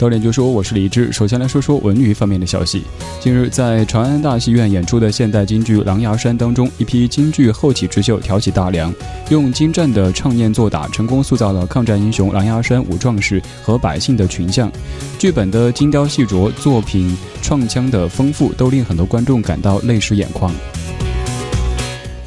导演就说：“我是李志。首先来说说文娱方面的消息。近日，在长安大戏院演出的现代京剧《狼牙山》当中，一批京剧后起之秀挑起大梁，用精湛的唱念做打，成功塑造了抗战英雄狼牙山五壮士和百姓的群像。剧本的精雕细琢，作品创腔的丰富，都令很多观众感到泪湿眼眶。”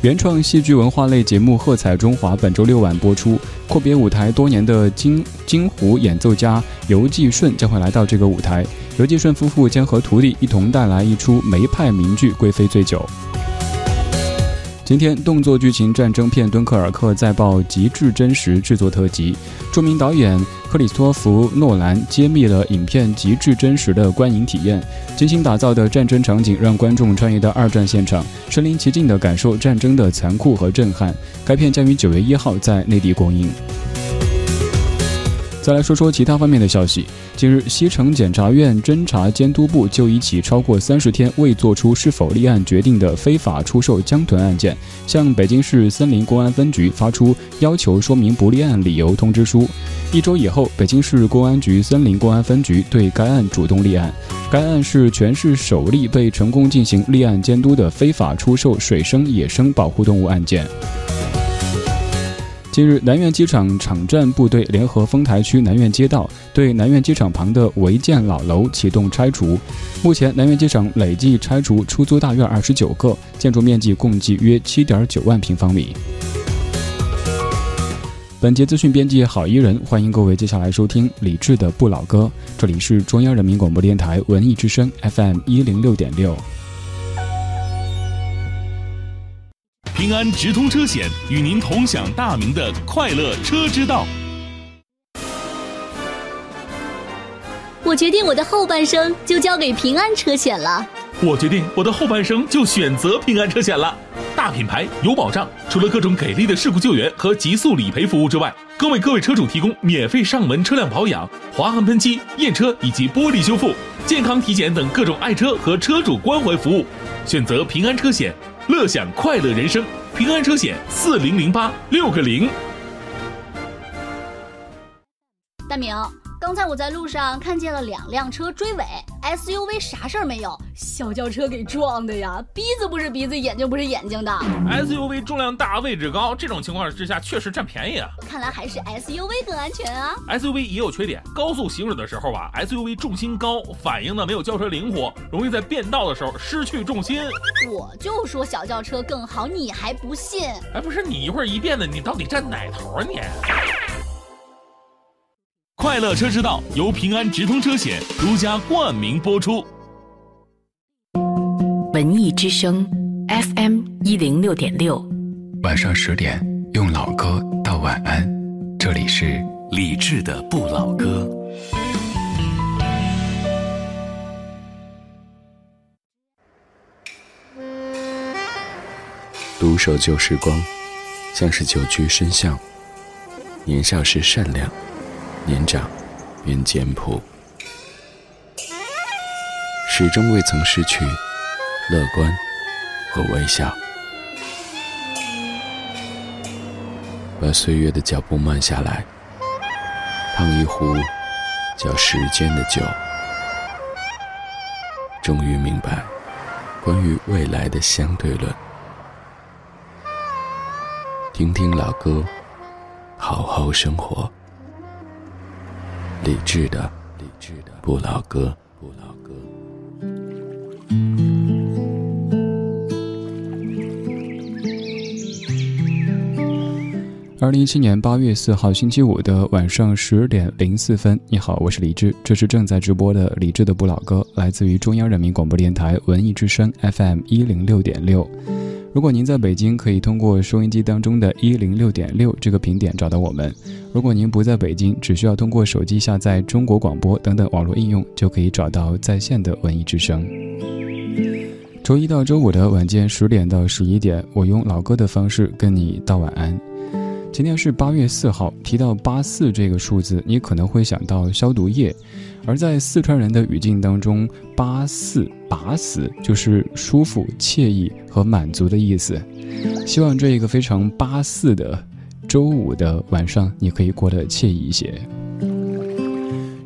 原创戏剧文化类节目《喝彩中华》本周六晚播出。阔别舞台多年的金金湖演奏家游继顺将会来到这个舞台。游继顺夫妇将和徒弟一同带来一出梅派名剧《贵妃醉酒》。今天，动作剧情战争片《敦刻尔克》再报极致真实制作特辑。著名导演克里斯托弗·诺兰揭秘了影片极致真实的观影体验。精心打造的战争场景让观众穿越到二战现场，身临其境地感受战争的残酷和震撼。该片将于九月一号在内地公映。再来说说其他方面的消息。近日，西城检察院侦查监督部就一起超过三十天未作出是否立案决定的非法出售江豚案件，向北京市森林公安分局发出要求说明不立案理由通知书。一周以后，北京市公安局森林公安分局对该案主动立案。该案是全市首例被成功进行立案监督的非法出售水生野生保护动物案件。近日，南苑机场场站部队联合丰台区南苑街道，对南苑机场旁的违建老楼启动拆除。目前，南苑机场累计拆除出租大院二十九个，建筑面积共计约七点九万平方米。本节资讯编辑郝伊人，欢迎各位接下来收听李志的不老歌。这里是中央人民广播电台文艺之声 FM 一零六点六。平安直通车险与您同享大明的快乐车之道。我决定我的后半生就交给平安车险了。我决定我的后半生就选择平安车险了。大品牌有保障，除了各种给力的事故救援和极速理赔服务之外，更为各位车主提供免费上门车辆保养、划痕喷漆、验车以及玻璃修复、健康体检等各种爱车和车主关怀服务。选择平安车险。乐享快乐人生，平安车险四零零八六个零。大明。刚才我在路上看见了两辆车追尾，SUV 啥事儿没有，小轿车给撞的呀！鼻子不是鼻子，眼睛不是眼睛的。SUV 重量大，位置高，这种情况之下确实占便宜啊。看来还是 SUV 更安全啊。SUV 也有缺点，高速行驶的时候啊，SUV 重心高，反应呢没有轿车灵活，容易在变道的时候失去重心。我就说小轿车更好，你还不信？哎，不是你一会儿一变的，你到底站哪头啊你？快乐车之道由平安直通车险独家冠名播出。文艺之声，FM 一零六点六，晚上十点用老歌道晚安。这里是李志的不老歌。独守旧时光，像是久居深巷。年少时善良。年长，便简朴，始终未曾失去乐观和微笑。把岁月的脚步慢下来，烫一壶叫时间的酒，终于明白关于未来的相对论。听听老歌，好好生活。理智的，理智的不老歌，不老歌。二零一七年八月四号星期五的晚上十点零四分，你好，我是李智，这是正在直播的李智的不老歌，来自于中央人民广播电台文艺之声 FM 一零六点六。如果您在北京，可以通过收音机当中的一零六点六这个频点找到我们；如果您不在北京，只需要通过手机下载中国广播等等网络应用，就可以找到在线的文艺之声。周一到周五的晚间十点到十一点，我用老歌的方式跟你道晚安。今天是八月四号，提到八四这个数字，你可能会想到消毒液。而在四川人的语境当中，“八四拔死”就是舒服、惬意和满足的意思。希望这一个非常八四的周五的晚上你可以过得惬意一些。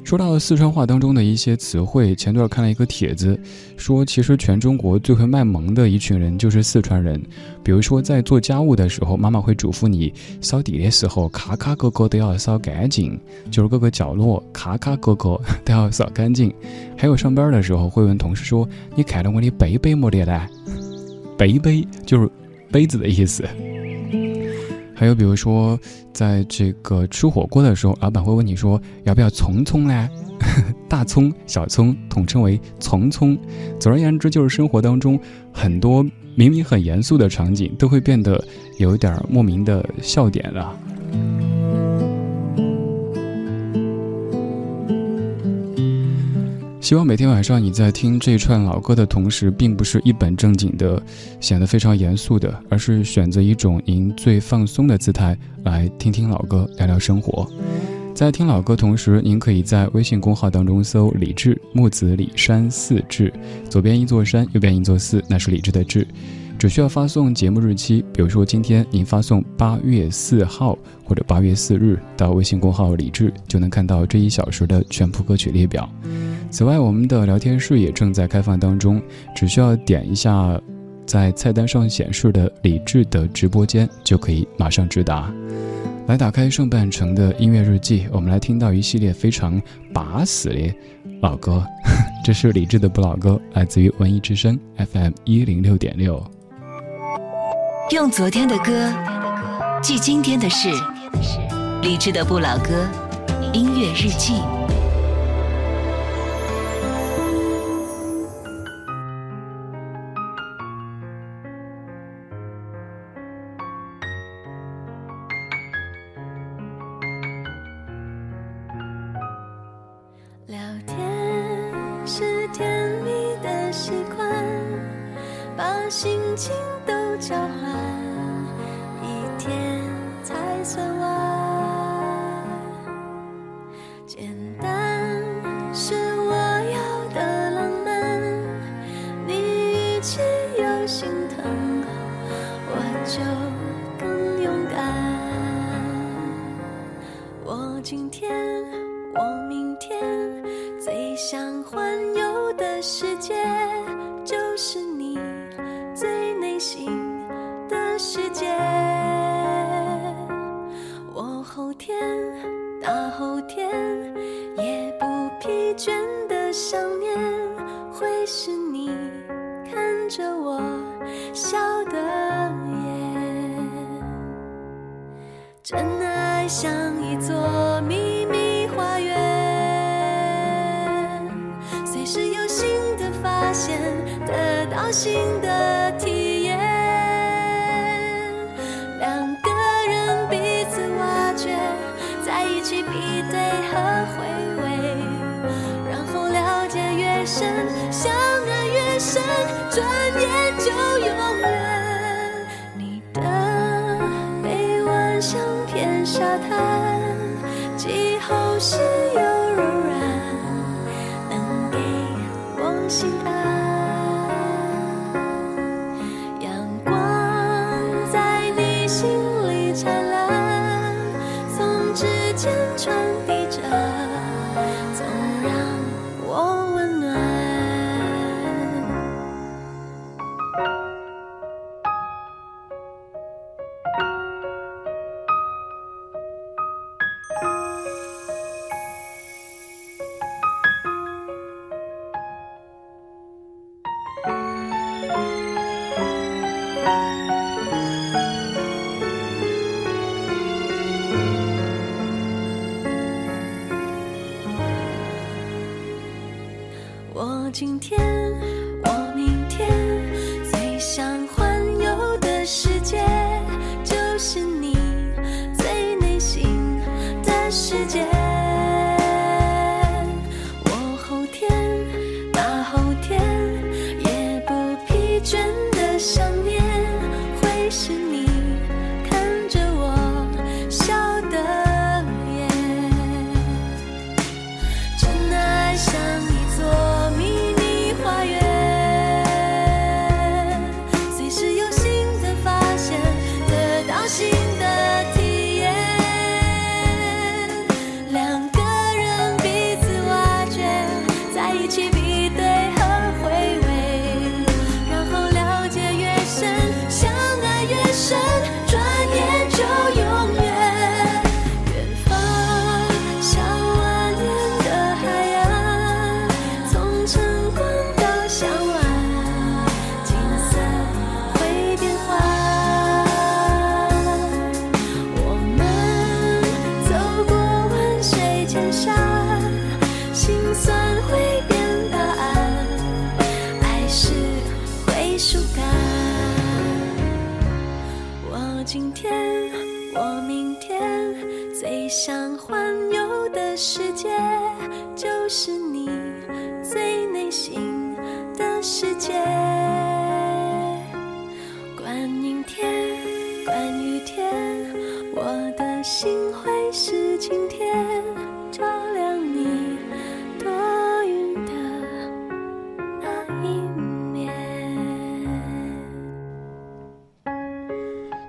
说到四川话当中的一些词汇，前段看了一个帖子，说其实全中国最会卖萌的一群人就是四川人。比如说在做家务的时候，妈妈会嘱咐你扫地的时候，卡卡角角都要扫干净，就是各个角落卡卡角角都要扫干净。还有上班的时候会问同事说：“你看到我的杯杯没得呢？”杯杯就是杯子的意思。还有比如说，在这个吃火锅的时候，老板会问你说要不要葱葱呢？大葱、小葱统称为葱葱。总而言之，就是生活当中很多明明很严肃的场景，都会变得有一点莫名的笑点了。希望每天晚上你在听这串老歌的同时，并不是一本正经的，显得非常严肃的，而是选择一种您最放松的姿态来听听老歌，聊聊生活。在听老歌同时，您可以在微信公号当中搜“李志木子李山寺志”，左边一座山，右边一座寺，那是李志的志。只需要发送节目日期，比如说今天您发送八月四号或者八月四日到微信公号李志，就能看到这一小时的全部歌曲列表。此外，我们的聊天室也正在开放当中，只需要点一下在菜单上显示的李智的直播间，就可以马上直达。来打开上半程的音乐日记，我们来听到一系列非常拔死的老歌。这是李智的不老歌，来自于文艺之声 FM 一零六点六。用昨天的歌记今天的事，励志的不老歌音乐日记。简单。今天。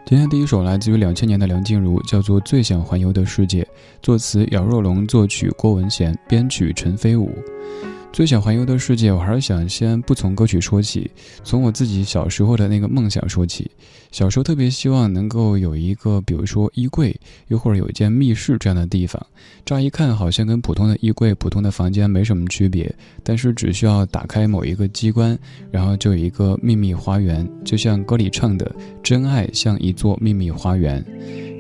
今天第一首来自于两千年的梁静茹，叫做《最想环游的世界》，作词姚若龙，作曲郭文贤，编曲陈飞武。最想环游的世界，我还是想先不从歌曲说起，从我自己小时候的那个梦想说起。小时候特别希望能够有一个，比如说衣柜，又或者有一间密室这样的地方。乍一看好像跟普通的衣柜、普通的房间没什么区别，但是只需要打开某一个机关，然后就有一个秘密花园，就像歌里唱的“真爱像一座秘密花园”。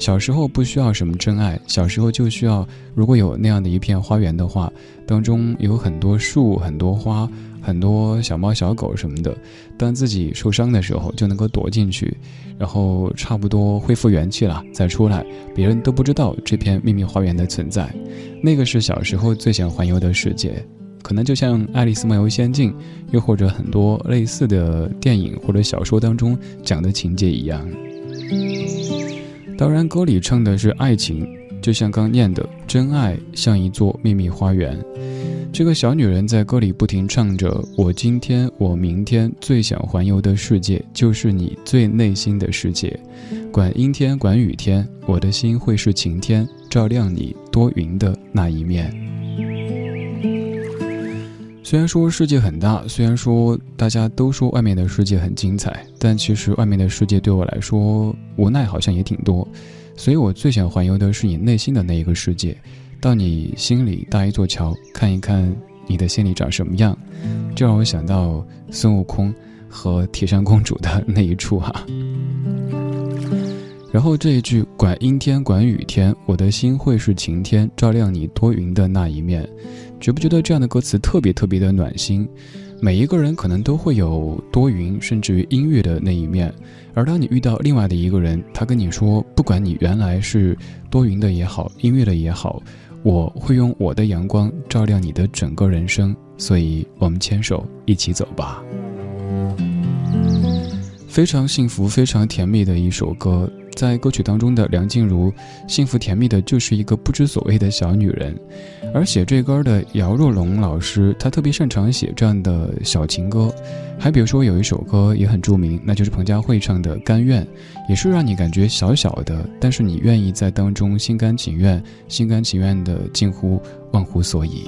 小时候不需要什么真爱，小时候就需要，如果有那样的一片花园的话，当中有很多树、很多花、很多小猫小狗什么的。当自己受伤的时候，就能够躲进去，然后差不多恢复元气了再出来，别人都不知道这片秘密花园的存在。那个是小时候最想环游的世界，可能就像《爱丽丝梦游仙境》，又或者很多类似的电影或者小说当中讲的情节一样。当然，歌里唱的是爱情，就像刚念的“真爱像一座秘密花园”。这个小女人在歌里不停唱着：“我今天，我明天，最想环游的世界，就是你最内心的世界。管阴天，管雨天，我的心会是晴天，照亮你多云的那一面。”虽然说世界很大，虽然说大家都说外面的世界很精彩，但其实外面的世界对我来说无奈好像也挺多，所以我最想环游的是你内心的那一个世界，到你心里搭一座桥，看一看你的心里长什么样。这让我想到孙悟空和铁扇公主的那一处哈。然后这一句“管阴天，管雨天，我的心会是晴天，照亮你多云的那一面”。觉不觉得这样的歌词特别特别的暖心？每一个人可能都会有多云，甚至于阴郁的那一面。而当你遇到另外的一个人，他跟你说，不管你原来是多云的也好，阴郁的也好，我会用我的阳光照亮你的整个人生。所以，我们牵手一起走吧。非常幸福、非常甜蜜的一首歌。在歌曲当中的梁静茹，幸福甜蜜的就是一个不知所谓的小女人，而写这歌的姚若龙老师，他特别擅长写这样的小情歌。还比如说有一首歌也很著名，那就是彭佳慧唱的《甘愿》，也是让你感觉小小的，但是你愿意在当中心甘情愿、心甘情愿的近乎忘乎所以。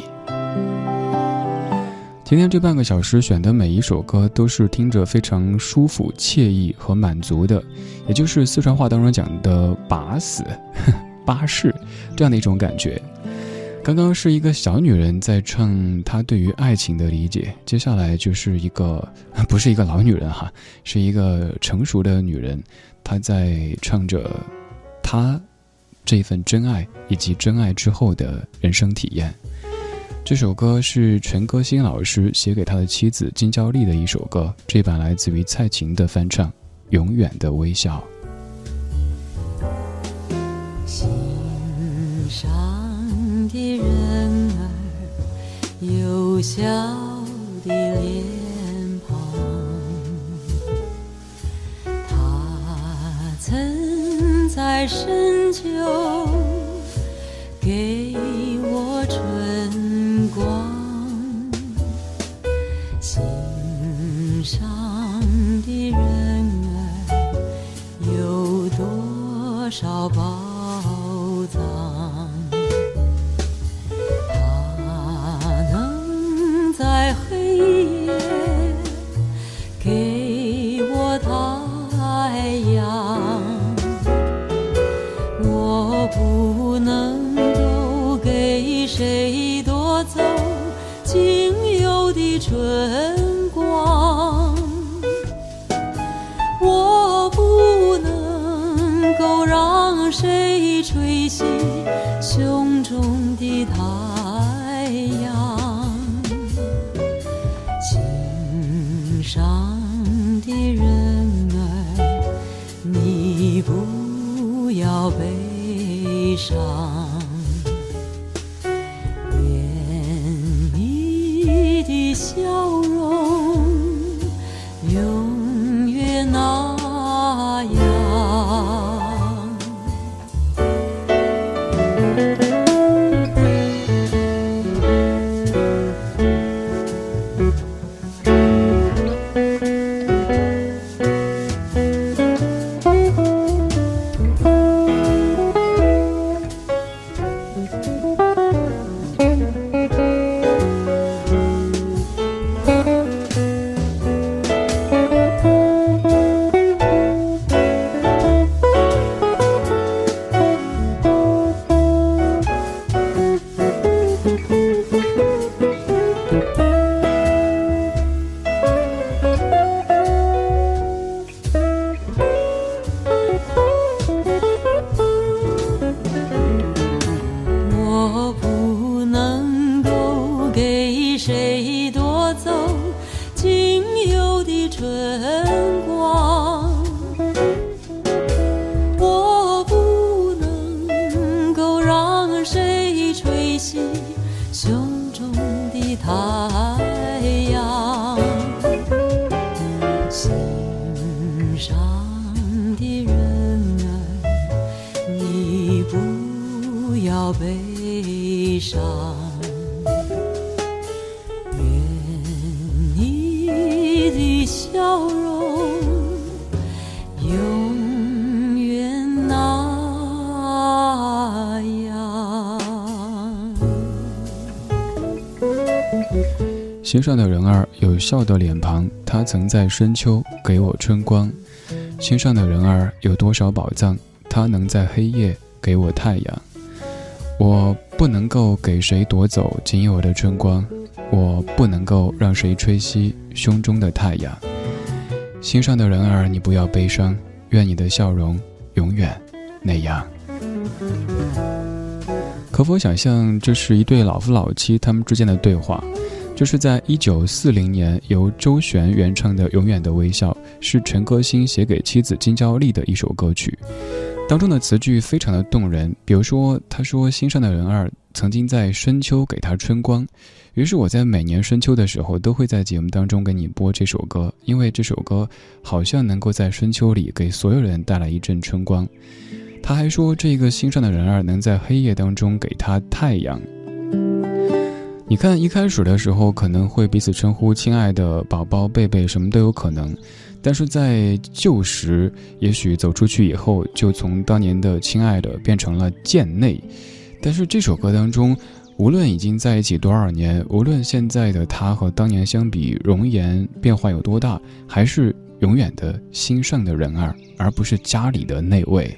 今天这半个小时选的每一首歌都是听着非常舒服、惬意和满足的，也就是四川话当中讲的“巴死”、“巴适”这样的一种感觉。刚刚是一个小女人在唱她对于爱情的理解，接下来就是一个 不是一个老女人哈，是一个成熟的女人，她在唱着她这份真爱以及真爱之后的人生体验。这首歌是陈歌辛老师写给他的妻子金娇丽的一首歌，这版来自于蔡琴的翻唱《永远的微笑》。心上的人儿，有笑的脸庞，他曾在深秋给找吧。谁夺走仅有的春光，我不能够让谁吹熄胸中的太阳。心上的人儿，你不要悲伤。心上的人儿有笑的脸庞，他曾在深秋给我春光。心上的人儿有多少宝藏，他能在黑夜给我太阳。我不能够给谁夺走仅有的春光，我不能够让谁吹熄胸中的太阳。心上的人儿，你不要悲伤，愿你的笑容永远那样。可否想象，这是一对老夫老妻他们之间的对话？这是在一九四零年由周璇原唱的《永远的微笑》，是陈歌辛写给妻子金娇丽的一首歌曲。当中的词句非常的动人，比如说，他说心上的人儿曾经在深秋给他春光，于是我在每年深秋的时候都会在节目当中给你播这首歌，因为这首歌好像能够在深秋里给所有人带来一阵春光。他还说，这个心上的人儿能在黑夜当中给他太阳。你看，一开始的时候可能会彼此称呼“亲爱的宝宝”“贝贝”，什么都有可能。但是在旧时，也许走出去以后，就从当年的“亲爱的”变成了“贱内”。但是这首歌当中，无论已经在一起多少年，无论现在的他和当年相比容颜变化有多大，还是永远的心上的人儿，而不是家里的那位。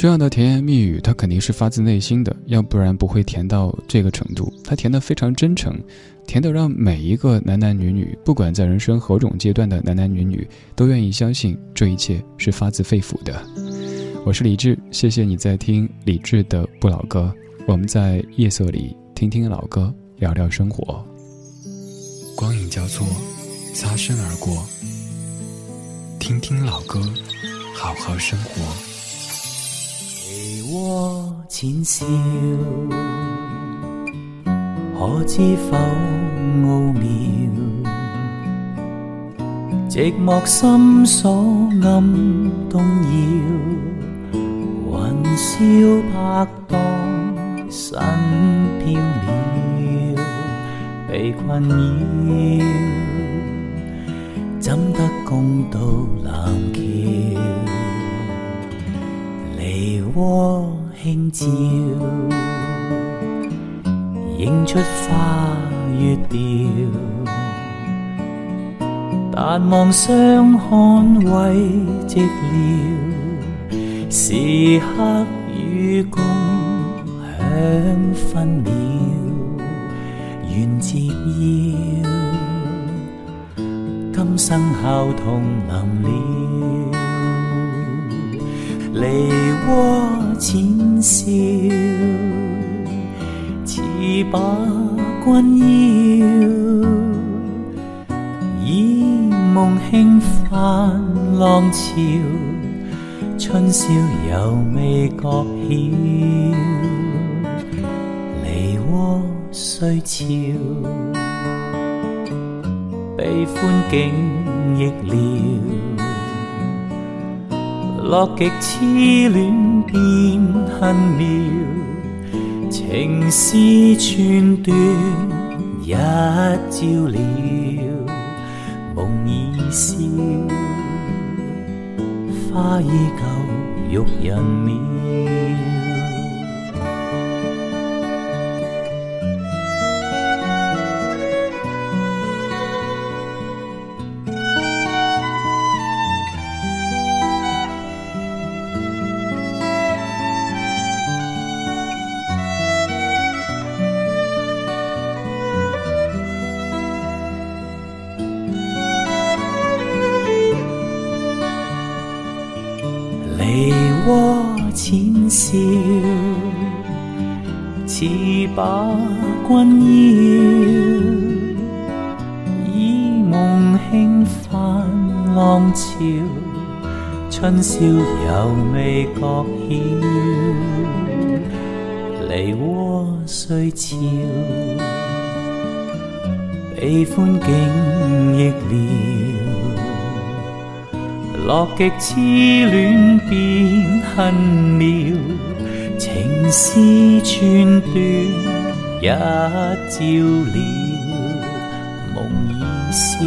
这样的甜言蜜语，它肯定是发自内心的，要不然不会甜到这个程度。它甜得非常真诚，甜得让每一个男男女女，不管在人生何种阶段的男男女女，都愿意相信这一切是发自肺腑的。我是李志，谢谢你在听李志的不老歌。我们在夜色里听听老歌，聊聊生活。光影交错，擦身而过，听听老歌，好好生活。梨渦淺笑，可知否奥妙？寂寞心锁暗动摇，云霄拍荡身飘渺，被困扰，怎得共渡蓝桥？梨渦輕照，映出花月調。但望相看為寂寥，時刻與共享分秒，愿折腰，今生孝同臨了。梨渦淺笑，似把君邀，以梦轻泛浪潮，春宵犹未觉晓，梨涡睡潮，悲欢竟亦了，乐极痴恋变恨妙，情丝寸断一朝了，梦已消。花依旧，玉人渺。笑，似把君邀。以梦轻泛浪潮，春宵犹未觉晓。梨涡睡潮，悲欢竟亦了。乐极痴恋变恨妙，情丝寸断一朝了，梦已消，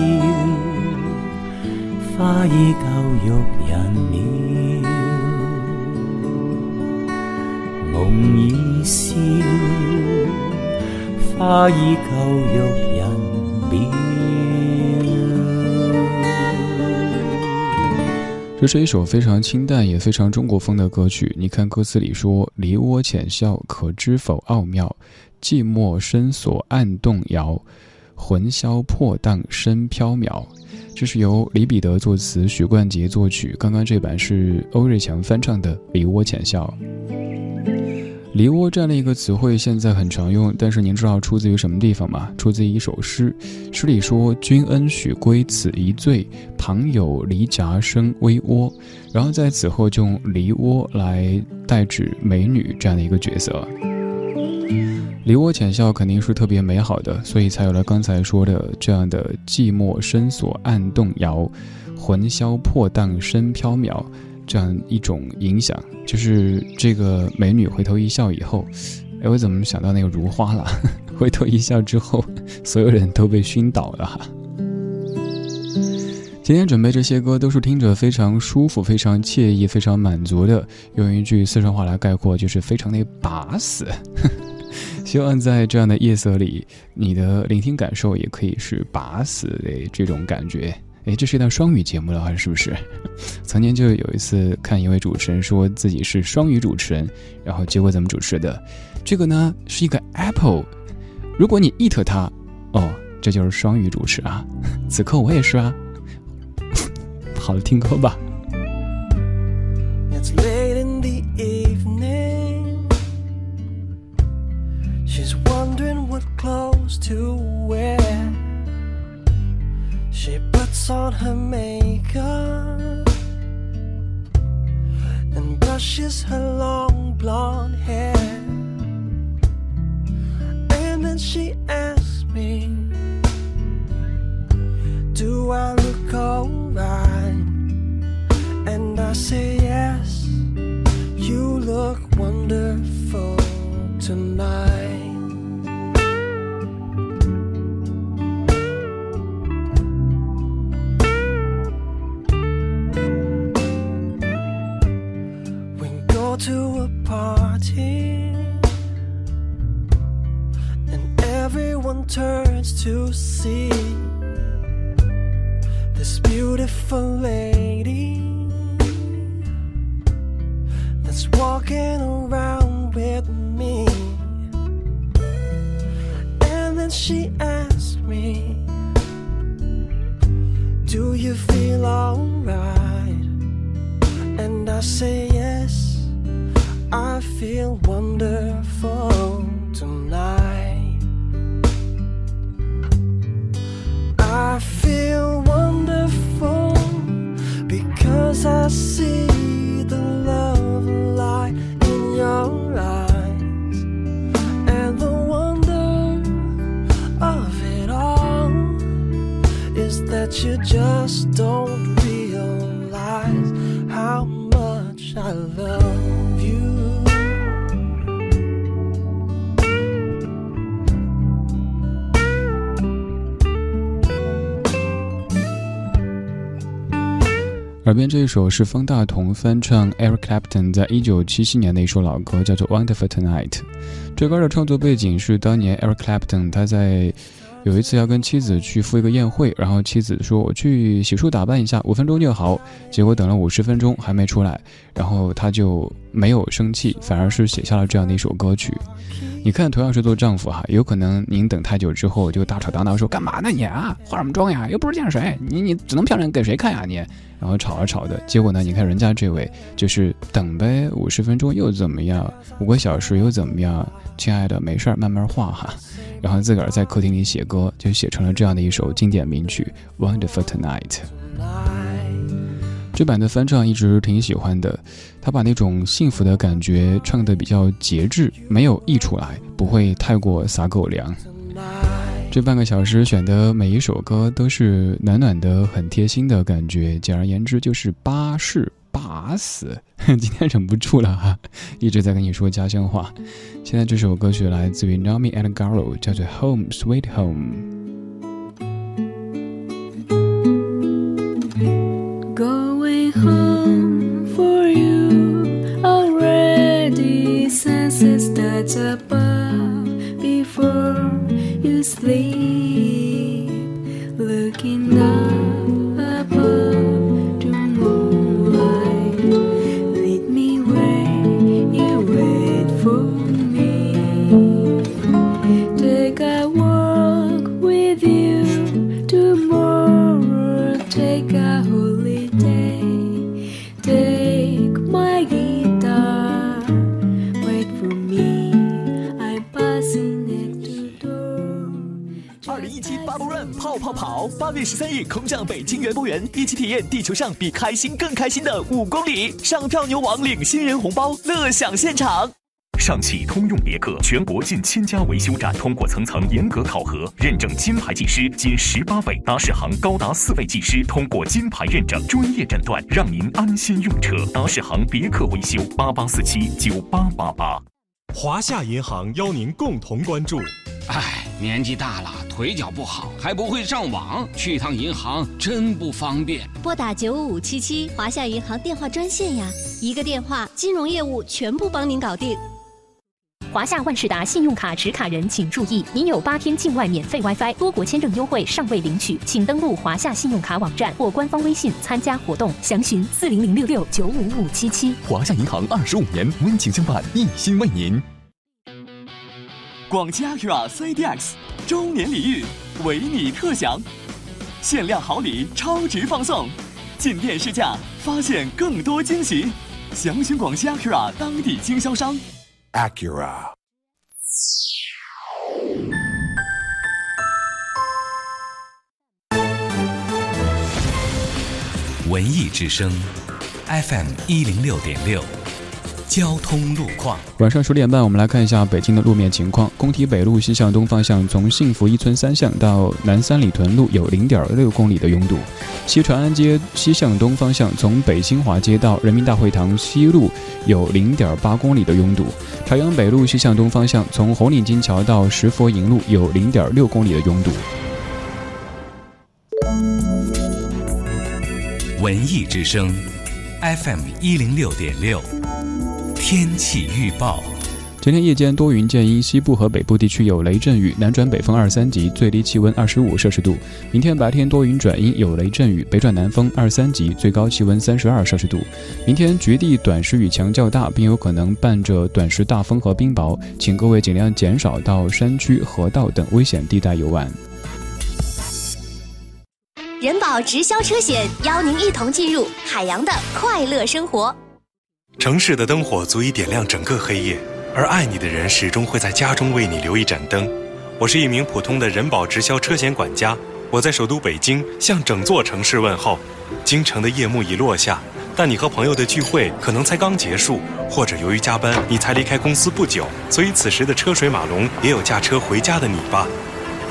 花依旧玉人渺，梦已消，花依旧玉人渺。这是一首非常清淡也非常中国风的歌曲。你看歌词里说：“梨涡浅笑，可知否奥妙？寂寞深锁暗动摇，魂销魄荡身飘渺。”这是由李彼得作词，许冠杰作曲。刚刚这版是欧瑞强翻唱的《梨涡浅笑》。梨涡这样的一个词汇现在很常用，但是您知道出自于什么地方吗？出自于一首诗，诗里说：“君恩许归此一醉，旁有离颊生微涡。”然后在此后就用梨涡来代指美女这样的一个角色。梨涡浅笑肯定是特别美好的，所以才有了刚才说的这样的寂寞深锁暗动摇，魂销魄荡身飘渺。这样一种影响，就是这个美女回头一笑以后，哎，我怎么想到那个如花了？回头一笑之后，所有人都被熏倒了哈。今天准备这些歌都是听着非常舒服、非常惬意、非常满足的。用一句四川话来概括，就是非常的把死。希望在这样的夜色里，你的聆听感受也可以是把死的这种感觉。哎，这是一档双语节目了，是不是？曾经就有一次看一位主持人说自己是双语主持人，然后结果怎么主持的？这个呢是一个 Apple，如果你 eat 它，哦，这就是双语主持啊。此刻我也是啊。好了，听歌吧。it's late in the evening。she's wondering what close to puts on her makeup and brushes her long blonde hair. 耳边这一首是方大同翻唱 Eric Clapton 在一九七七年的一首老歌，叫做《Wonderful Tonight》。这歌的创作背景是当年 Eric Clapton 他在。有一次要跟妻子去赴一个宴会，然后妻子说：“我去洗漱打扮一下，五分钟就好。”结果等了五十分钟还没出来，然后他就没有生气，反而是写下了这样的一首歌曲。你看，同样是做丈夫哈，有可能您等太久之后就大吵大闹，说：“干嘛呢你啊？化什么妆呀？又不是见谁，你你只能漂亮给谁看呀你？”然后吵啊吵的，结果呢？你看人家这位就是等呗，五十分钟又怎么样？五个小时又怎么样？亲爱的，没事儿，慢慢画哈。然后自个儿在客厅里写歌，就写成了这样的一首经典名曲《Wonderful Tonight》。这版的翻唱一直挺喜欢的，他把那种幸福的感觉唱得比较节制，没有溢出来，不会太过撒狗粮。这半个小时选的每一首歌都是暖暖的、很贴心的感觉，简而言之就是巴士。巴死！今天忍不住了哈，一直在跟你说家乡话。现在这首歌曲来自于 Naomi and Garo，叫做《Home Sweet Home》。Home for you already senses that's above sleep looking down 泡泡跑，八月十三日空降北京园博园，一起体验地球上比开心更开心的五公里。上票牛王领新人红包，乐享现场。上汽通用别克全国近千家维修站通过层层严格考核，认证金牌技师仅十八位，达世行高达四位技师通过金牌认证，专业诊断，让您安心用车。达世行别克维修八八四七九八八八。华夏银行邀您共同关注。哎，年纪大了，腿脚不好，还不会上网，去趟银行真不方便。拨打九五五七七华夏银行电话专线呀，一个电话，金融业务全部帮您搞定。华夏万事达信用卡持卡人请注意，您有八天境外免费 WiFi、多国签证优惠尚未领取，请登录华夏信用卡网站或官方微信参加活动，详询四零零六六九五五七七。华夏银行二十五年温情相伴，一心为您。广汽 Acura CDX 周年礼遇，为你特享，限量好礼，超值放送，进店试驾，发现更多惊喜。详询广汽 Acura 当地经销商。Acura。文艺之声，FM 一零六点六。交通路况：晚上十点半，我们来看一下北京的路面情况。工体北路西向东方向，从幸福一村三巷到南三里屯路有零点六公里的拥堵；西长安街西向东方向，从北新华街到人民大会堂西路有零点八公里的拥堵；朝阳北路西向东方向，从红领巾桥到石佛营路有零点六公里的拥堵。文艺之声，FM 一零六点六。天气预报：今天夜间多云见阴，西部和北部地区有雷阵雨，南转北风二三级，最低气温二十五摄氏度。明天白天多云转阴，有雷阵雨，北转南风二三级，最高气温三十二摄氏度。明天局地短时雨强较大，并有可能伴着短时大风和冰雹，请各位尽量减少到山区、河道等危险地带游玩。人保直销车险邀您一同进入海洋的快乐生活。城市的灯火足以点亮整个黑夜，而爱你的人始终会在家中为你留一盏灯。我是一名普通的人保直销车险管家，我在首都北京向整座城市问候。京城的夜幕已落下，但你和朋友的聚会可能才刚结束，或者由于加班你才离开公司不久，所以此时的车水马龙也有驾车回家的你吧。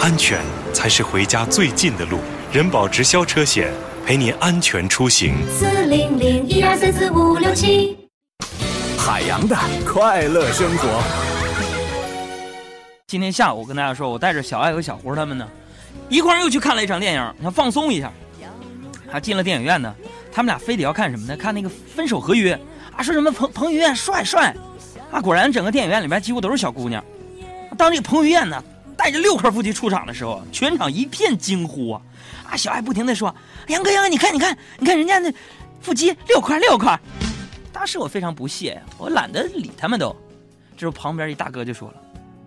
安全才是回家最近的路。人保直销车险，陪你安全出行。四零零一二三四五六七。海洋的快乐生活。今天下午我跟大家说，我带着小爱和小胡他们呢，一块儿又去看了一场电影，想放松一下。还进了电影院呢，他们俩非得要看什么呢？看那个《分手合约》啊，说什么彭彭于晏帅帅啊！果然，整个电影院里面几乎都是小姑娘。当这个彭于晏呢带着六块腹肌出场的时候，全场一片惊呼啊！啊，小爱不停的说：“杨哥，杨哥，你看，你看，你看人家那腹肌六块六块。”当时我非常不屑呀，我懒得理他们都。这时候旁边一大哥就说了：“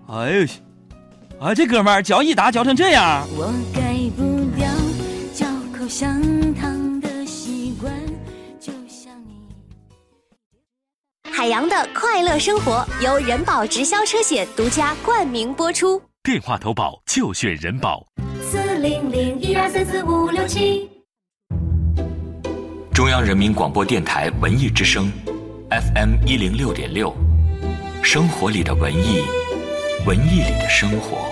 哎呦，啊这哥们儿嚼一打嚼成这样。”我改不掉嚼口香糖的习惯，就像你。海洋的快乐生活由人保直销车险独家冠名播出。电话投保就选人保。四零零一二三四五六七。中央人民广播电台文艺之声，FM 一零六点六，生活里的文艺，文艺里的生活。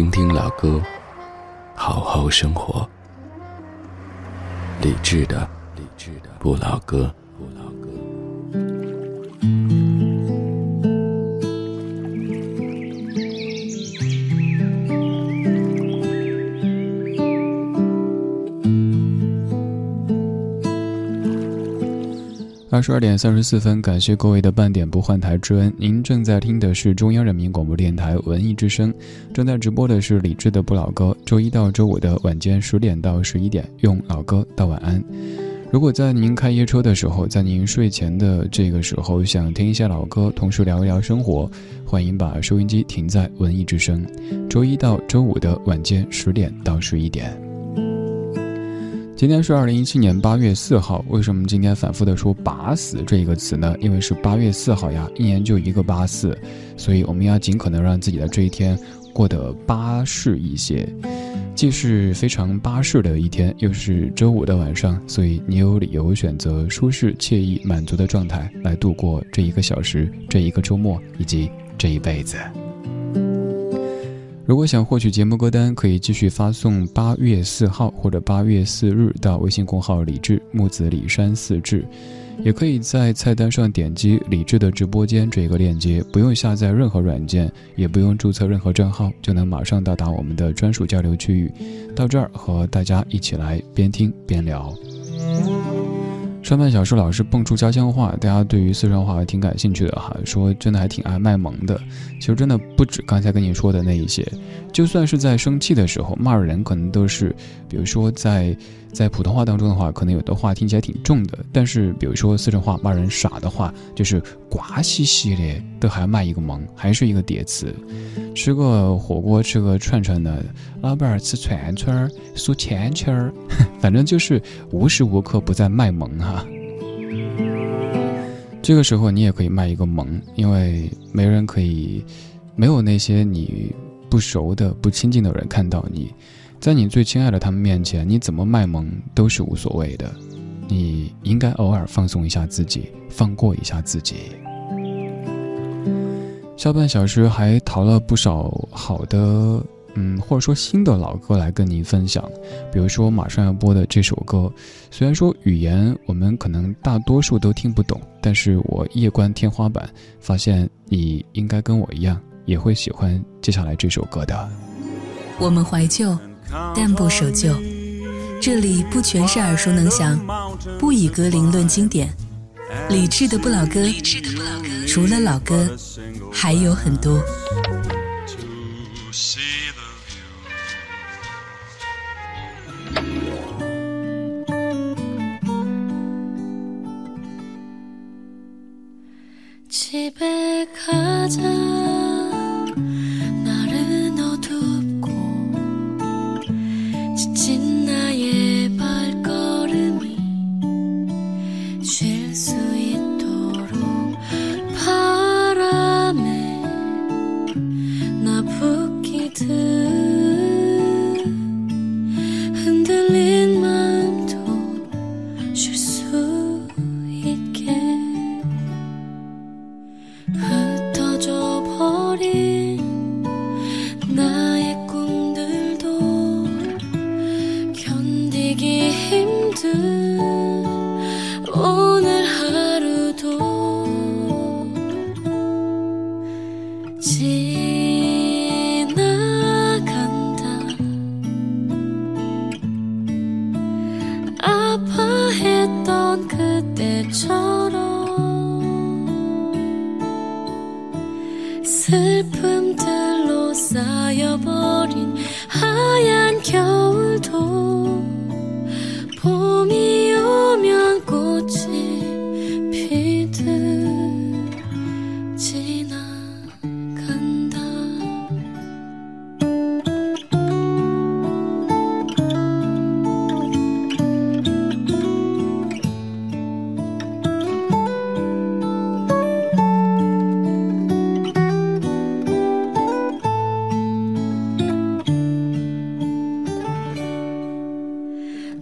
听听老歌，好好生活。理智的，理智的不老歌。二十二点三十四分，感谢各位的半点不换台之恩。您正在听的是中央人民广播电台文艺之声，正在直播的是李志的不老歌。周一到周五的晚间十点到十一点，用老歌道晚安。如果在您开夜车的时候，在您睡前的这个时候想听一下老歌，同时聊一聊生活，欢迎把收音机停在文艺之声。周一到周五的晚间十点到十一点。今天是二零一七年八月四号，为什么今天反复的说“把死”这一个词呢？因为是八月四号呀，一年就一个八四，所以我们要尽可能让自己的这一天过得巴适一些，既是非常巴适的一天，又是周五的晚上，所以你有理由选择舒适、惬意、满足的状态来度过这一个小时、这一个周末以及这一辈子。如果想获取节目歌单，可以继续发送“八月四号”或者“八月四日”到微信公号“李志木子李山四志”，也可以在菜单上点击“李志的直播间”这个链接，不用下载任何软件，也不用注册任何账号，就能马上到达我们的专属交流区域。到这儿和大家一起来边听边聊。上半小时老师蹦出家乡话，大家对于四川话还挺感兴趣的哈，说真的还挺爱卖萌的。其实真的不止刚才跟你说的那一些，就算是在生气的时候骂人，可能都是，比如说在在普通话当中的话，可能有的话听起来挺重的，但是比如说四川话骂人傻的话，就是瓜兮兮的，都还卖一个萌，还是一个叠词。吃个火锅，吃个串串的，老板儿吃串串儿，数钱钱儿，反正就是无时无刻不在卖萌哈。这个时候你也可以卖一个萌，因为没人可以，没有那些你不熟的、不亲近的人看到你，在你最亲爱的他们面前，你怎么卖萌都是无所谓的。你应该偶尔放松一下自己，放过一下自己。下半小时还淘了不少好的，嗯，或者说新的老歌来跟您分享。比如说马上要播的这首歌，虽然说语言我们可能大多数都听不懂，但是我夜观天花板，发现你应该跟我一样，也会喜欢接下来这首歌的。我们怀旧，但不守旧。这里不全是耳熟能详，不以歌龄论经典，理智的不老歌，除了老歌，还有很多。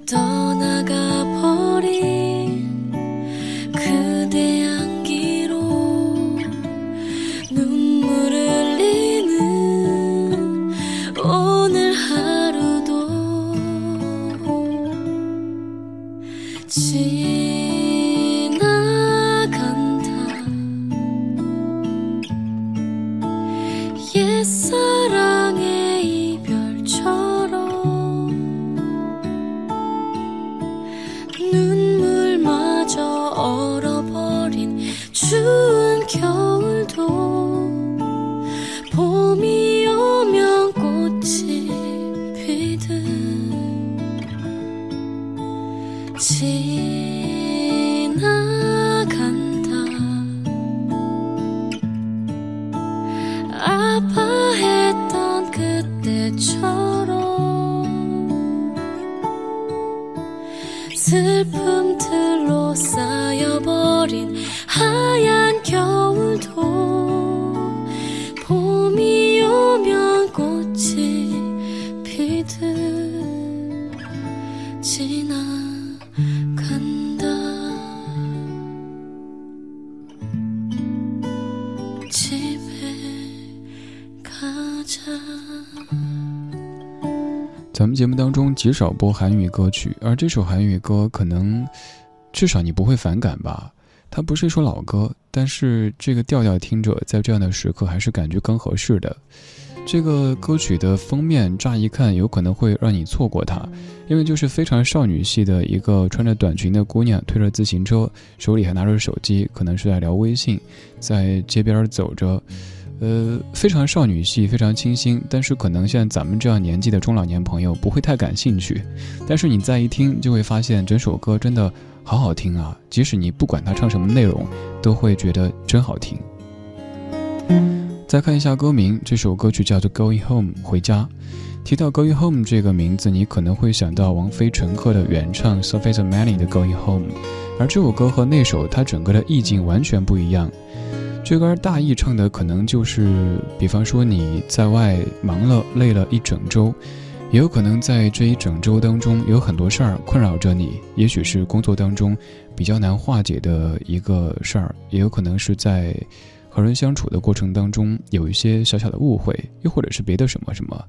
咱少播韩语歌曲，而这首韩语歌可能至少你不会反感吧？它不是一首老歌，但是这个调调听着，在这样的时刻还是感觉更合适的。这个歌曲的封面乍一看有可能会让你错过它，因为就是非常少女系的一个穿着短裙的姑娘，推着自行车，手里还拿着手机，可能是在聊微信，在街边走着。呃，非常少女系，非常清新，但是可能像咱们这样年纪的中老年朋友不会太感兴趣。但是你再一听，就会发现整首歌真的好好听啊！即使你不管他唱什么内容，都会觉得真好听。再看一下歌名，这首歌曲叫做《Going Home》回家。提到《Going Home》这个名字，你可能会想到王菲《陈赫》的原唱 Sophie m a n y 的《Going Home》，而这首歌和那首它整个的意境完全不一样。这歌大意唱的可能就是，比方说你在外忙了累了一整周，也有可能在这一整周当中有很多事儿困扰着你，也许是工作当中比较难化解的一个事儿，也有可能是在和人相处的过程当中有一些小小的误会，又或者是别的什么什么，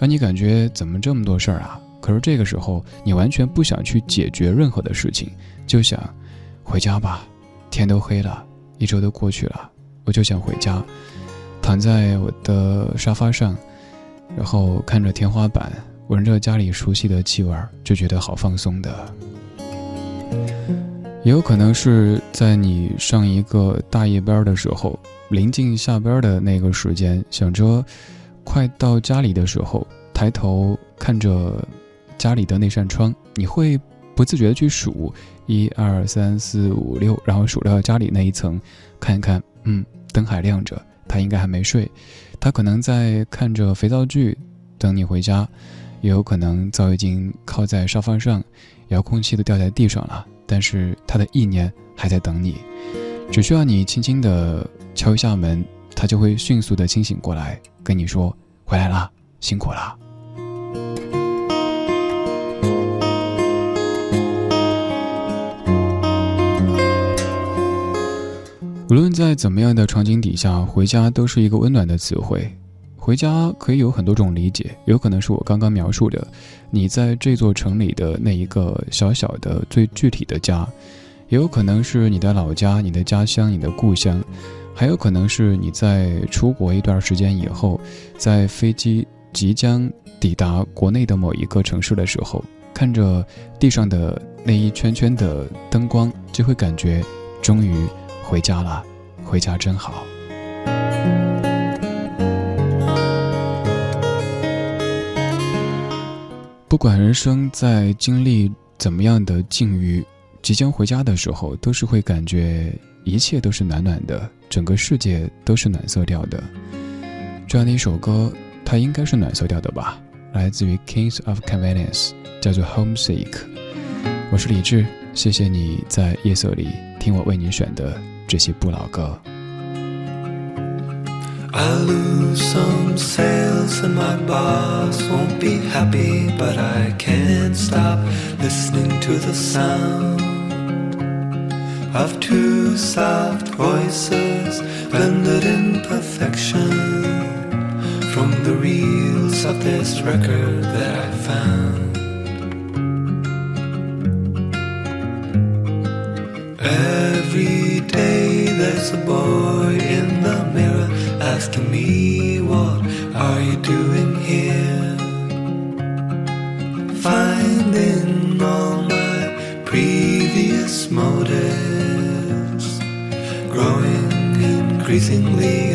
让你感觉怎么这么多事儿啊？可是这个时候你完全不想去解决任何的事情，就想回家吧，天都黑了，一周都过去了。我就想回家，躺在我的沙发上，然后看着天花板，闻着家里熟悉的气味，就觉得好放松的。也有可能是在你上一个大夜班的时候，临近下班的那个时间，想着快到家里的时候，抬头看着家里的那扇窗，你会不自觉的去数一二三四五六，然后数到家里那一层，看一看，嗯，灯还亮着，他应该还没睡，他可能在看着肥皂剧，等你回家，也有可能早已经靠在沙发上，遥控器都掉在地上了。但是他的意念还在等你，只需要你轻轻的敲一下门，他就会迅速的清醒过来，跟你说：“回来啦，辛苦啦。”无论在怎么样的场景底下，回家都是一个温暖的词汇。回家可以有很多种理解，有可能是我刚刚描述的，你在这座城里的那一个小小的、最具体的家，也有可能是你的老家、你的家乡、你的故乡，还有可能是你在出国一段时间以后，在飞机即将抵达国内的某一个城市的时候，看着地上的那一圈圈的灯光，就会感觉终于回家了，回家真好。不管人生在经历怎么样的境遇，即将回家的时候，都是会感觉一切都是暖暖的，整个世界都是暖色调的。这样的一首歌，它应该是暖色调的吧？来自于 Kings of Convenience，叫做 Homesick。我是李志，谢谢你在夜色里听我为你选的这些不老歌。I lose some sales and my boss won't be happy, but I can't stop listening to the sound of two soft voices blended in perfection from the reels of this record that I found. Every day there's a boy in the mirror asking me, What are you doing here? Finding all my previous motives growing increasingly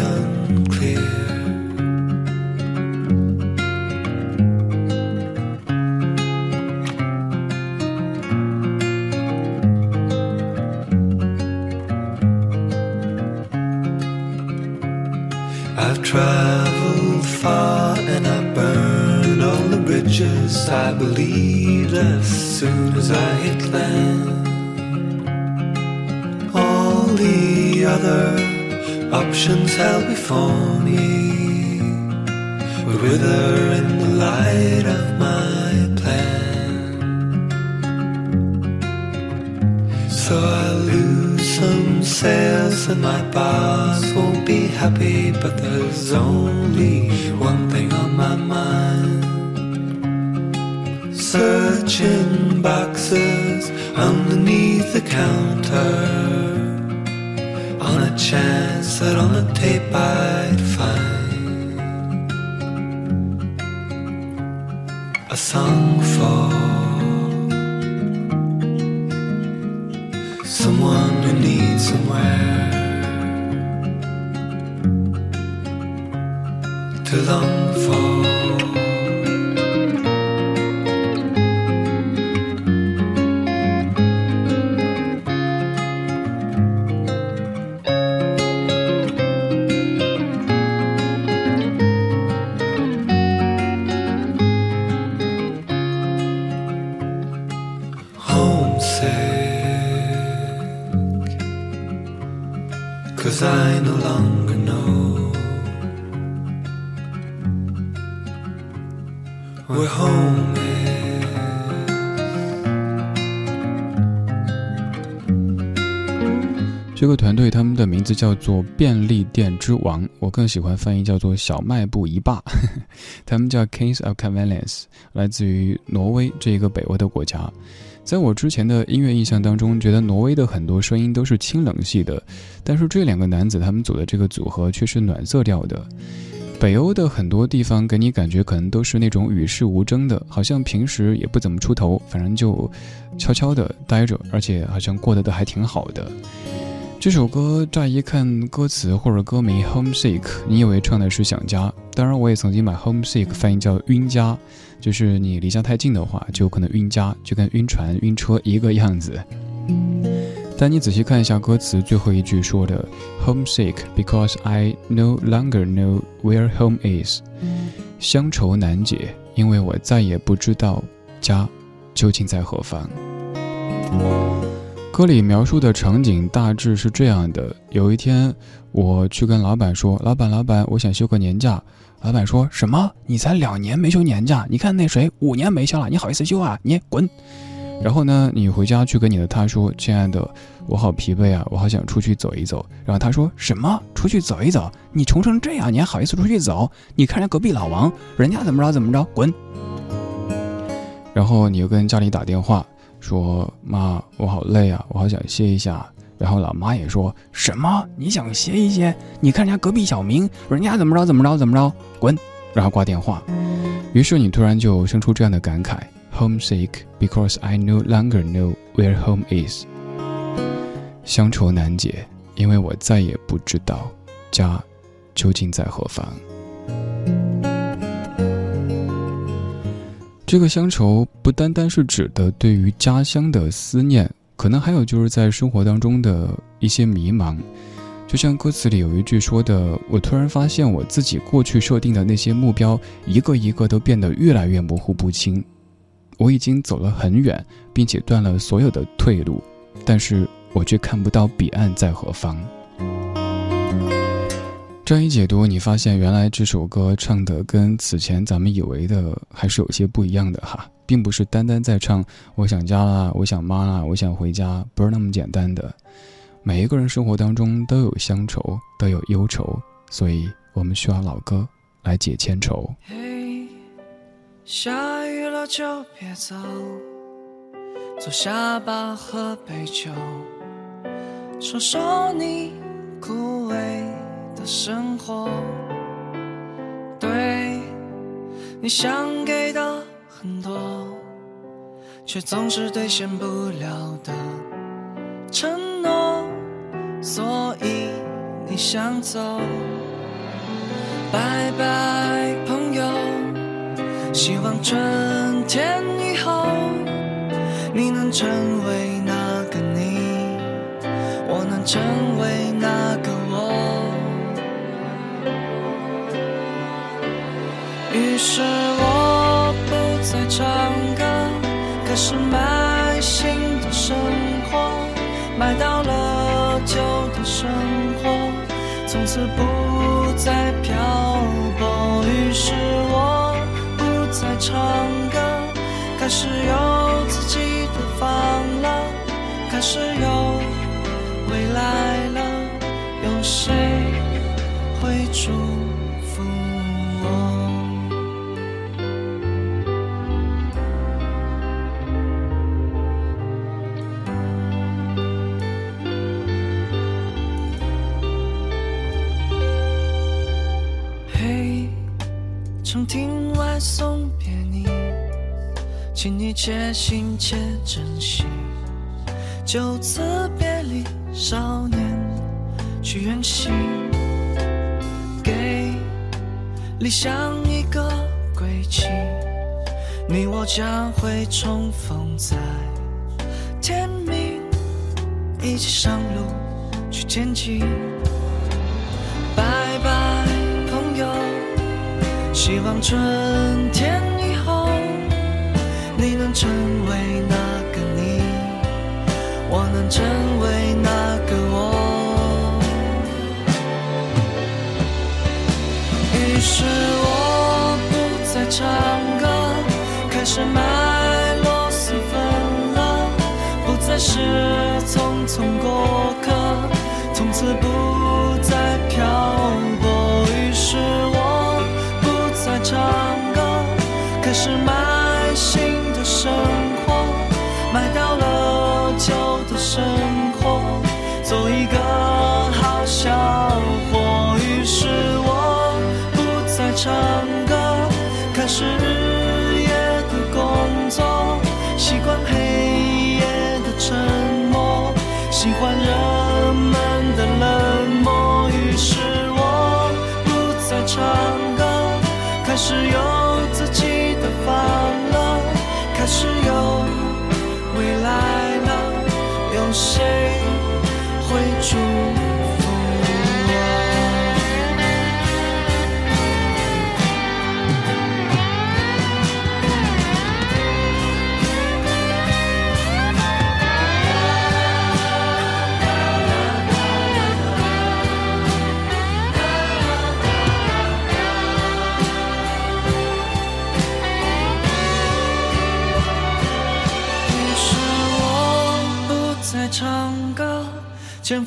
bridges I believed as soon as I hit land. All the other options held before me would wither in the light of my plan. So I lose some sales and my boss won't be happy, but there's only one thing on my mind. Boxes underneath the counter. On a chance that on the tape I'd find 叫做便利店之王，我更喜欢翻译叫做小卖部一霸。他们叫 Kings of Convenience，来自于挪威这一个北欧的国家。在我之前的音乐印象当中，觉得挪威的很多声音都是清冷系的，但是这两个男子他们组的这个组合却是暖色调的。北欧的很多地方给你感觉可能都是那种与世无争的，好像平时也不怎么出头，反正就悄悄的待着，而且好像过得都还挺好的。这首歌乍一看歌词或者歌名 “homesick”，你以为唱的是想家。当然，我也曾经把 “homesick” 翻译叫晕家，就是你离家太近的话，就可能晕家，就跟晕船、晕车一个样子。但你仔细看一下歌词，最后一句说的 “homesick because I no longer know where home is”，乡愁难解，因为我再也不知道家究竟在何方。歌里描述的场景大致是这样的：有一天，我去跟老板说：“老板，老板，我想休个年假。”老板说什么？你才两年没休年假？你看那谁五年没休了，你好意思休啊？你滚！然后呢，你回家去跟你的他说：“亲爱的，我好疲惫啊，我好想出去走一走。”然后他说什么？出去走一走？你穷成这样，你还好意思出去走？你看人隔壁老王，人家怎么着怎么着？滚！然后你又跟家里打电话。说妈，我好累啊，我好想歇一下。然后老妈也说什么？你想歇一歇？你看人家隔壁小明，人家怎么着怎么着怎么着？滚！然后挂电话。于是你突然就生出这样的感慨：homesick because I no longer know where home is。乡愁难解，因为我再也不知道家究竟在何方。这个乡愁不单单是指的对于家乡的思念，可能还有就是在生活当中的一些迷茫。就像歌词里有一句说的：“我突然发现我自己过去设定的那些目标，一个一个都变得越来越模糊不清。我已经走了很远，并且断了所有的退路，但是我却看不到彼岸在何方。”这样一解读，你发现原来这首歌唱的跟此前咱们以为的还是有些不一样的哈，并不是单单在唱我想家啦，我想妈啦，我想回家，不是那么简单的。每一个人生活当中都有乡愁，都有忧愁，所以我们需要老歌来解千愁。嘿，下雨了就别走，坐下吧，喝杯酒，说说你枯萎。的生活，对你想给的很多，却总是兑现不了的承诺，所以你想走。拜拜，朋友，希望春天以后你能成为那个你，我能成为那个于是我不再唱歌，开始买新的生活，买到了旧的生活，从此不再漂泊。于是我不再唱歌，开始有自己的房了，开始有未来了，有谁会祝福我？请你且行且珍惜。就此别离，少年去远行，给理想一个归期。你我将会重逢在天明，一起上路去前进。拜拜，朋友。希望春天，你能成为那个你，我能成为那个我。于是我不再唱歌，开始买螺蛳粉了，不再是匆匆过客，从此不再漂泊。于。是我不再唱歌，开始买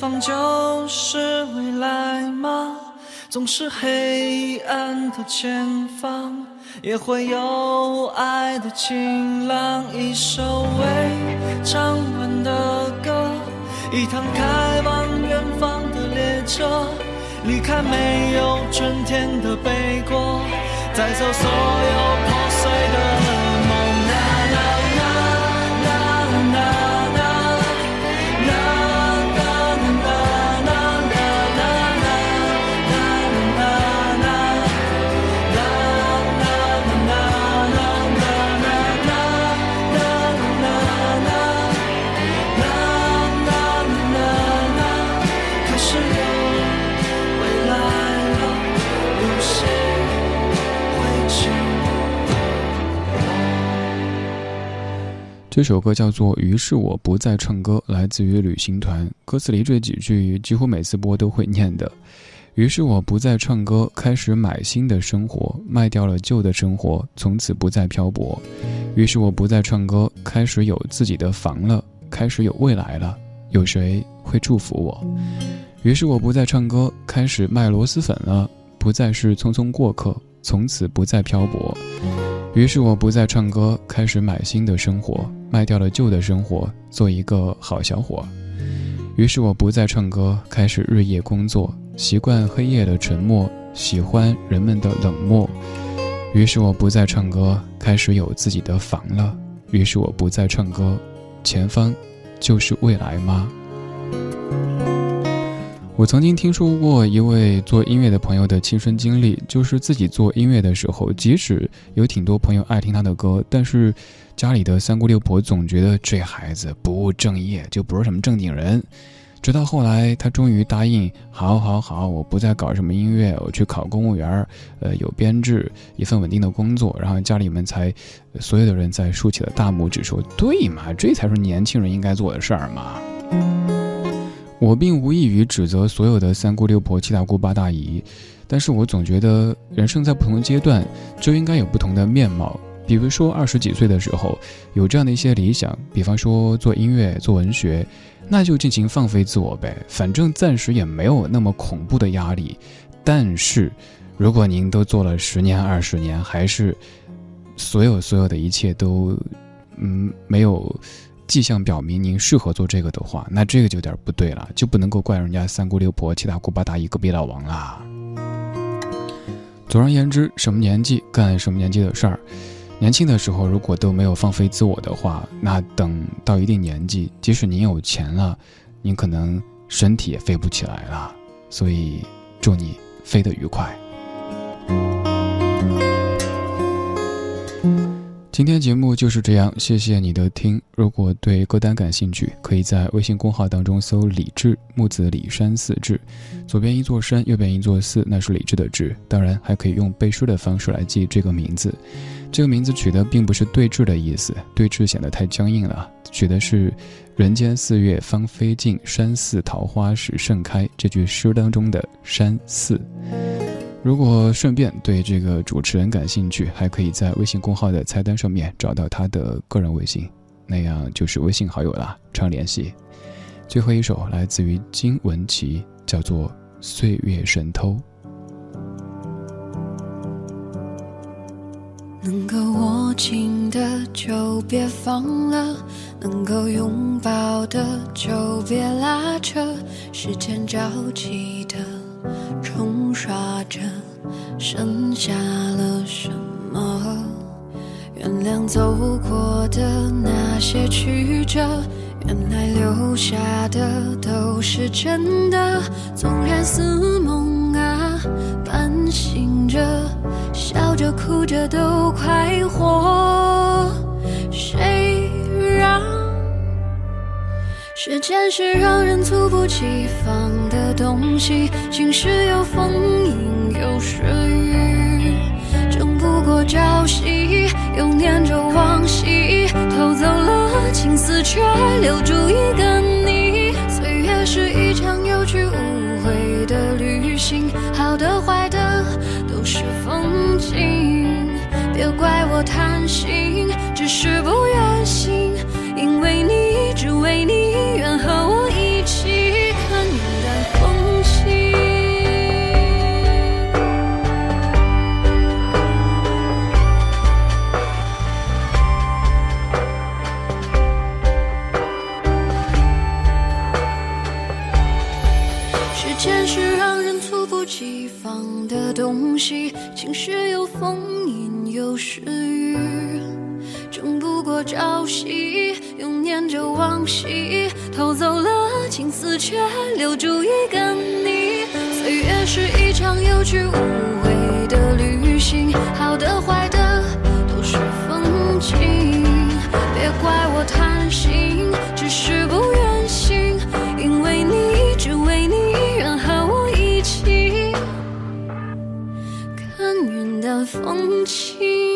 方就是未来吗？总是黑暗的前方，也会有爱的晴朗。一首未唱完的歌，一趟开往远方的列车，离开没有春天的北国，带走所有破碎的。这首歌叫做《于是我不再唱歌》，来自于旅行团。歌词里这几句几乎每次播都会念的。于是我不再唱歌，开始买新的生活，卖掉了旧的生活，从此不再漂泊。于是我不再唱歌，开始有自己的房了，开始有未来了，有谁会祝福我？于是我不再唱歌，开始卖螺蛳粉了，不再是匆匆过客，从此不再漂泊。于是我不再唱歌，开始买新的生活，卖掉了旧的生活，做一个好小伙。于是我不再唱歌，开始日夜工作，习惯黑夜的沉默，喜欢人们的冷漠。于是我不再唱歌，开始有自己的房了。于是我不再唱歌，前方就是未来吗？我曾经听说过一位做音乐的朋友的亲身经历，就是自己做音乐的时候，即使有挺多朋友爱听他的歌，但是家里的三姑六婆总觉得这孩子不务正业，就不是什么正经人。直到后来，他终于答应，好好好，我不再搞什么音乐，我去考公务员，呃，有编制，一份稳定的工作，然后家里面才所有的人才竖起了大拇指，说对嘛，这才是年轻人应该做的事儿嘛。我并无意于指责所有的三姑六婆、七大姑八大姨，但是我总觉得人生在不同阶段就应该有不同的面貌。比如说二十几岁的时候有这样的一些理想，比方说做音乐、做文学，那就尽情放飞自我呗，反正暂时也没有那么恐怖的压力。但是，如果您都做了十年、二十年，还是所有所有的一切都嗯没有。迹象表明您适合做这个的话，那这个就有点不对了，就不能够怪人家三姑六婆、七大姑八大姨、隔壁老王啦。总而言之，什么年纪干什么年纪的事儿，年轻的时候如果都没有放飞自我的话，那等到一定年纪，即使您有钱了，您可能身体也飞不起来了。所以，祝你飞得愉快。今天节目就是这样，谢谢你的听。如果对歌单感兴趣，可以在微信公号当中搜“李志木子李山寺志”，左边一座山，右边一座寺，那是李志的志。当然，还可以用背书的方式来记这个名字。这个名字取的并不是对峙的意思，对峙显得太僵硬了。取的是“人间四月芳菲尽，山寺桃花始盛开”这句诗当中的“山寺”。如果顺便对这个主持人感兴趣，还可以在微信公号的菜单上面找到他的个人微信，那样就是微信好友了，常联系。最后一首来自于金文岐，叫做《岁月神偷》。能够握紧的就别放了，能够拥抱的就别拉扯，时间着急的。冲刷着，剩下了什么？原谅走过的那些曲折，原来留下的都是真的。纵然似梦啊，半醒着，笑着哭着都快活。谁让？时间是让人猝不及防东西，晴时有风，阴有时雨，争不过朝夕，又念着往昔，偷走了青丝，却留住一个你。岁月是一场有去无回的旅行，好的坏的都是风景，别怪我贪心，只是不愿醒，因为你，只为你愿。和我时间是让人猝不及防的东西，晴时有风，阴有时雨，争不过朝夕，又念着往昔，偷走了青丝，却留住一个你。岁月是一场有去无回的旅行，好的坏的都是风景，别怪我贪风起。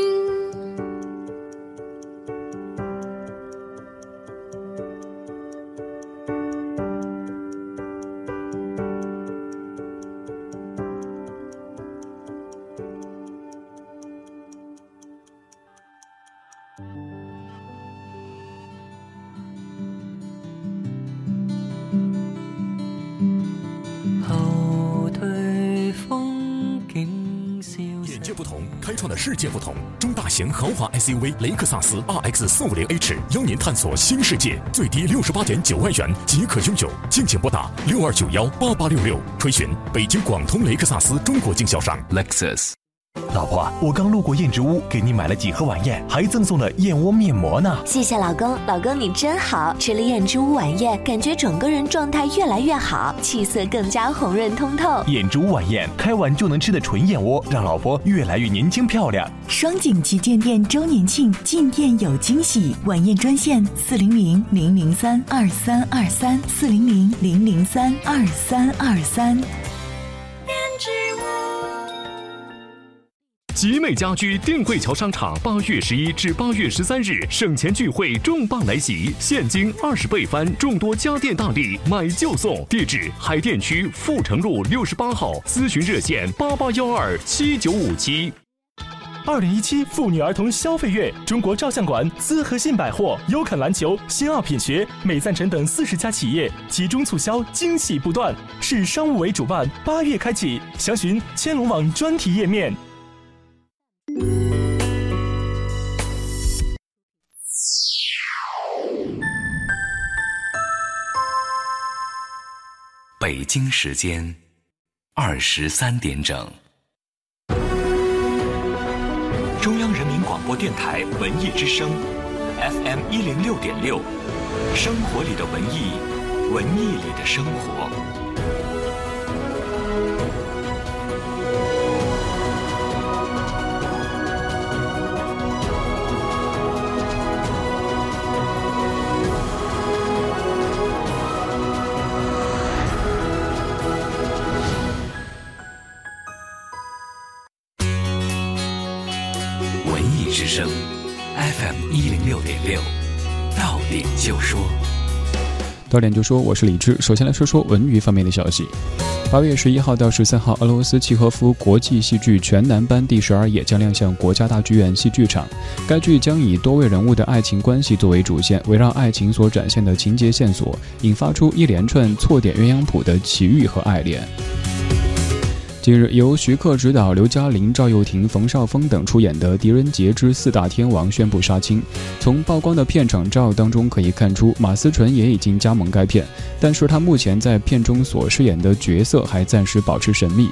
界不同。中大型豪华 SUV 雷克萨斯 RX 四五零 H 邀您探索新世界，最低六十八点九万元即可拥有，敬请拨打六二九幺八八六六，垂询北京广通雷克萨斯中国经销商 Lexus。老婆，我刚路过燕之屋，给你买了几盒晚宴，还赠送了燕窝面膜呢。谢谢老公，老公你真好。吃了燕之屋晚宴，感觉整个人状态越来越好，气色更加红润通透。燕之屋晚宴，开碗就能吃的纯燕窝，让老婆越来越年轻漂亮。双井旗舰店周年庆，进店有惊喜，晚宴专线四零零零零三二三二三四零零零零三二三二三。集美家居定慧桥商场八月十一至八月十三日省钱聚会重磅来袭，现金二十倍翻，众多家电大礼，买就送。地址：海淀区阜成路六十八号，咨询热线八八幺二七九五七。二零一七妇女儿童消费月，中国照相馆、资和信百货、优肯篮球、新奥品学、美赞臣等四十家企业集中促销，惊喜不断。市商务委主办，八月开启，详询千龙网专题页面。北京时间二十三点整。中央人民广播电台文艺之声，FM 一零六点六，生活里的文艺，文艺里的生活。点六，到点就说。到点就说，我是李志。首先来说说文娱方面的消息。八月十一号到十三号，俄罗斯契诃夫国际戏剧全男班第十二夜将亮相国家大剧院戏剧场。该剧将以多位人物的爱情关系作为主线，围绕爱情所展现的情节线索，引发出一连串错点鸳鸯谱的奇遇和爱恋。近日，由徐克执导、刘嘉玲、赵又廷、冯绍峰等出演的《狄仁杰之四大天王》宣布杀青。从曝光的片场照当中可以看出，马思纯也已经加盟该片，但是她目前在片中所饰演的角色还暂时保持神秘。